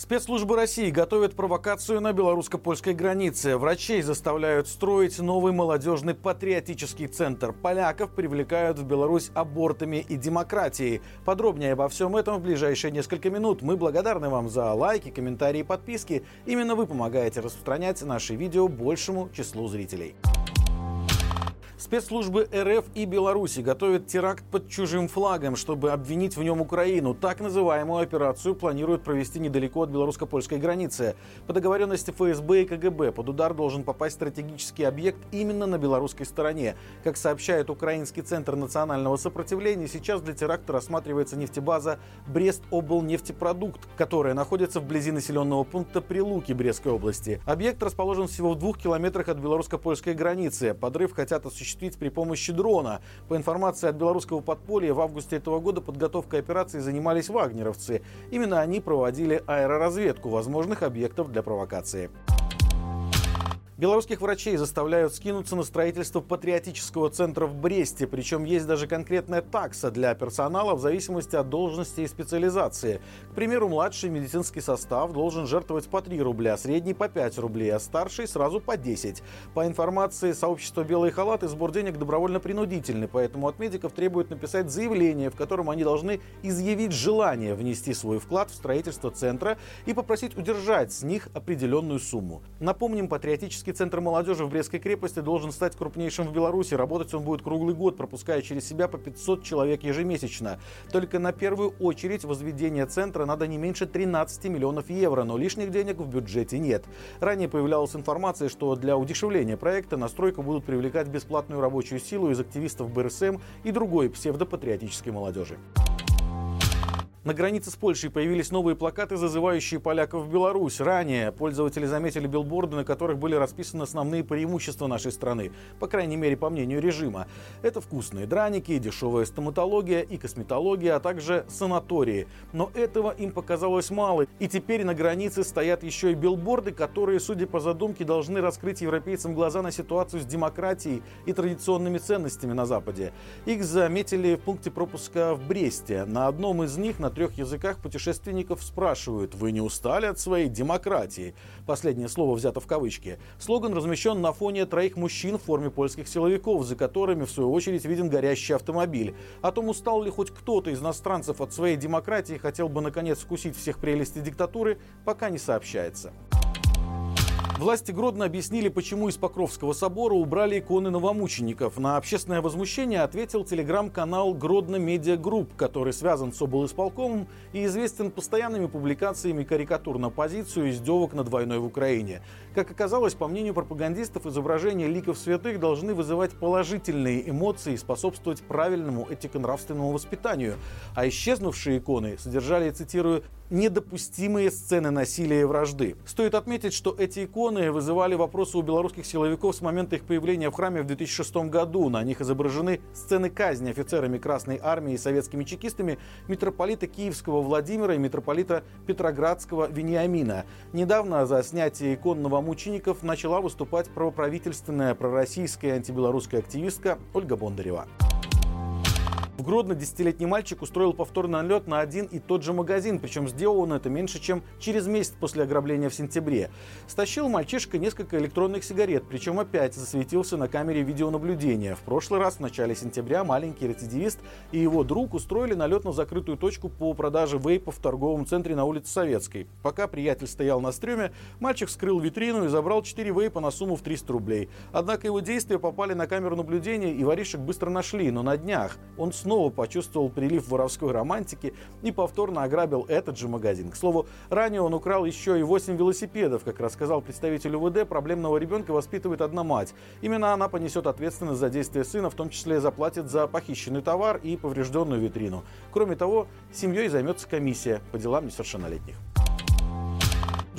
Спецслужбы России готовят провокацию на белорусско-польской границе. Врачей заставляют строить новый молодежный патриотический центр. Поляков привлекают в Беларусь абортами и демократией. Подробнее обо всем этом в ближайшие несколько минут. Мы благодарны вам за лайки, комментарии и подписки. Именно вы помогаете распространять наши видео большему числу зрителей. Спецслужбы РФ и Беларуси готовят теракт под чужим флагом, чтобы обвинить в нем Украину. Так называемую операцию планируют провести недалеко от белорусско-польской границы. По договоренности ФСБ и КГБ под удар должен попасть стратегический объект именно на белорусской стороне. Как сообщает Украинский центр национального сопротивления, сейчас для теракта рассматривается нефтебаза Брест-Облнефтепродукт, которая находится вблизи населенного пункта Прилуки Брестской области. Объект расположен всего в двух километрах от белорусско-польской границы. Подрыв хотят осуществить осуществить при помощи дрона. По информации от белорусского подполья, в августе этого года подготовкой операции занимались вагнеровцы. Именно они проводили аэроразведку возможных объектов для провокации. Белорусских врачей заставляют скинуться на строительство патриотического центра в Бресте, причем есть даже конкретная такса для персонала в зависимости от должности и специализации. К примеру, младший медицинский состав должен жертвовать по 3 рубля, средний по 5 рублей, а старший сразу по 10. По информации сообщества «Белые халаты» сбор денег добровольно-принудительный, поэтому от медиков требуют написать заявление, в котором они должны изъявить желание внести свой вклад в строительство центра и попросить удержать с них определенную сумму. Напомним, патриотический Детский центр молодежи в Брестской крепости должен стать крупнейшим в Беларуси. Работать он будет круглый год, пропуская через себя по 500 человек ежемесячно. Только на первую очередь возведение центра надо не меньше 13 миллионов евро, но лишних денег в бюджете нет. Ранее появлялась информация, что для удешевления проекта на стройку будут привлекать бесплатную рабочую силу из активистов БРСМ и другой псевдопатриотической молодежи. На границе с Польшей появились новые плакаты, зазывающие поляков в Беларусь. Ранее пользователи заметили билборды, на которых были расписаны основные преимущества нашей страны, по крайней мере, по мнению режима. Это вкусные драники, дешевая стоматология и косметология, а также санатории. Но этого им показалось мало, и теперь на границе стоят еще и билборды, которые, судя по задумке, должны раскрыть европейцам глаза на ситуацию с демократией и традиционными ценностями на Западе. Их заметили в пункте пропуска в Бресте. На одном из них на на трех языках путешественников спрашивают, вы не устали от своей демократии? Последнее слово взято в кавычки. Слоган размещен на фоне троих мужчин в форме польских силовиков, за которыми, в свою очередь, виден горящий автомобиль. О том, устал ли хоть кто-то из иностранцев от своей демократии хотел бы, наконец, вкусить всех прелестей диктатуры, пока не сообщается. Власти Гродно объяснили, почему из Покровского собора убрали иконы новомучеников. На общественное возмущение ответил телеграм-канал Гродно Media Group, который связан с облисполкомом и известен постоянными публикациями карикатур на оппозицию издевок над войной в Украине. Как оказалось, по мнению пропагандистов, изображения ликов святых должны вызывать положительные эмоции и способствовать правильному этико-нравственному воспитанию. А исчезнувшие иконы содержали, цитирую, недопустимые сцены насилия и вражды. Стоит отметить, что эти иконы вызывали вопросы у белорусских силовиков с момента их появления в храме в 2006 году. На них изображены сцены казни офицерами Красной Армии и советскими чекистами митрополита Киевского Владимира и митрополита Петроградского Вениамина. Недавно за снятие икон новомучеников начала выступать правоправительственная пророссийская антибелорусская активистка Ольга Бондарева. В Гродно десятилетний мальчик устроил повторный налет на один и тот же магазин, причем сделал он это меньше, чем через месяц после ограбления в сентябре. Стащил мальчишка несколько электронных сигарет, причем опять засветился на камере видеонаблюдения. В прошлый раз, в начале сентября, маленький рецидивист и его друг устроили налет на закрытую точку по продаже вейпов в торговом центре на улице Советской. Пока приятель стоял на стреме, мальчик скрыл витрину и забрал 4 вейпа на сумму в 300 рублей. Однако его действия попали на камеру наблюдения и воришек быстро нашли, но на днях он снова снова почувствовал прилив воровской романтики и повторно ограбил этот же магазин. К слову, ранее он украл еще и 8 велосипедов. Как рассказал представитель УВД, проблемного ребенка воспитывает одна мать. Именно она понесет ответственность за действия сына, в том числе заплатит за похищенный товар и поврежденную витрину. Кроме того, семьей займется комиссия по делам несовершеннолетних.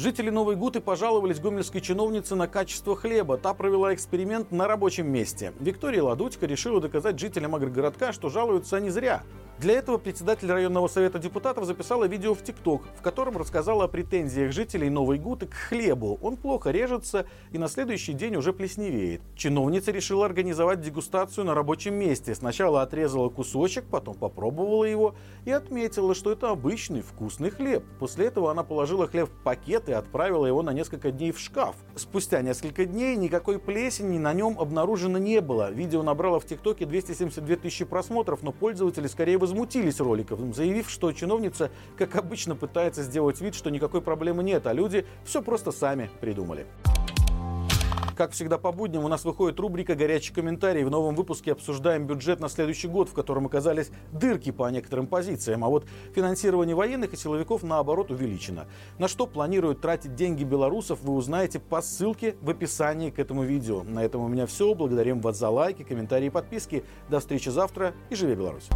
Жители Новой Гуты пожаловались гомельской чиновнице на качество хлеба. Та провела эксперимент на рабочем месте. Виктория Ладутька решила доказать жителям агрогородка, что жалуются они зря. Для этого председатель районного совета депутатов записала видео в ТикТок, в котором рассказала о претензиях жителей Новой Гуты к хлебу. Он плохо режется и на следующий день уже плесневеет. Чиновница решила организовать дегустацию на рабочем месте. Сначала отрезала кусочек, потом попробовала его и отметила, что это обычный вкусный хлеб. После этого она положила хлеб в пакет и отправила его на несколько дней в шкаф. Спустя несколько дней никакой плесени на нем обнаружено не было. Видео набрало в ТикТоке 272 тысячи просмотров, но пользователи скорее возмутились роликом, заявив, что чиновница, как обычно, пытается сделать вид, что никакой проблемы нет, а люди все просто сами придумали. Как всегда по будням у нас выходит рубрика «Горячий комментарий». В новом выпуске обсуждаем бюджет на следующий год, в котором оказались дырки по некоторым позициям. А вот финансирование военных и силовиков, наоборот, увеличено. На что планируют тратить деньги белорусов, вы узнаете по ссылке в описании к этому видео. На этом у меня все. Благодарим вас за лайки, комментарии и подписки. До встречи завтра и живи Беларусь!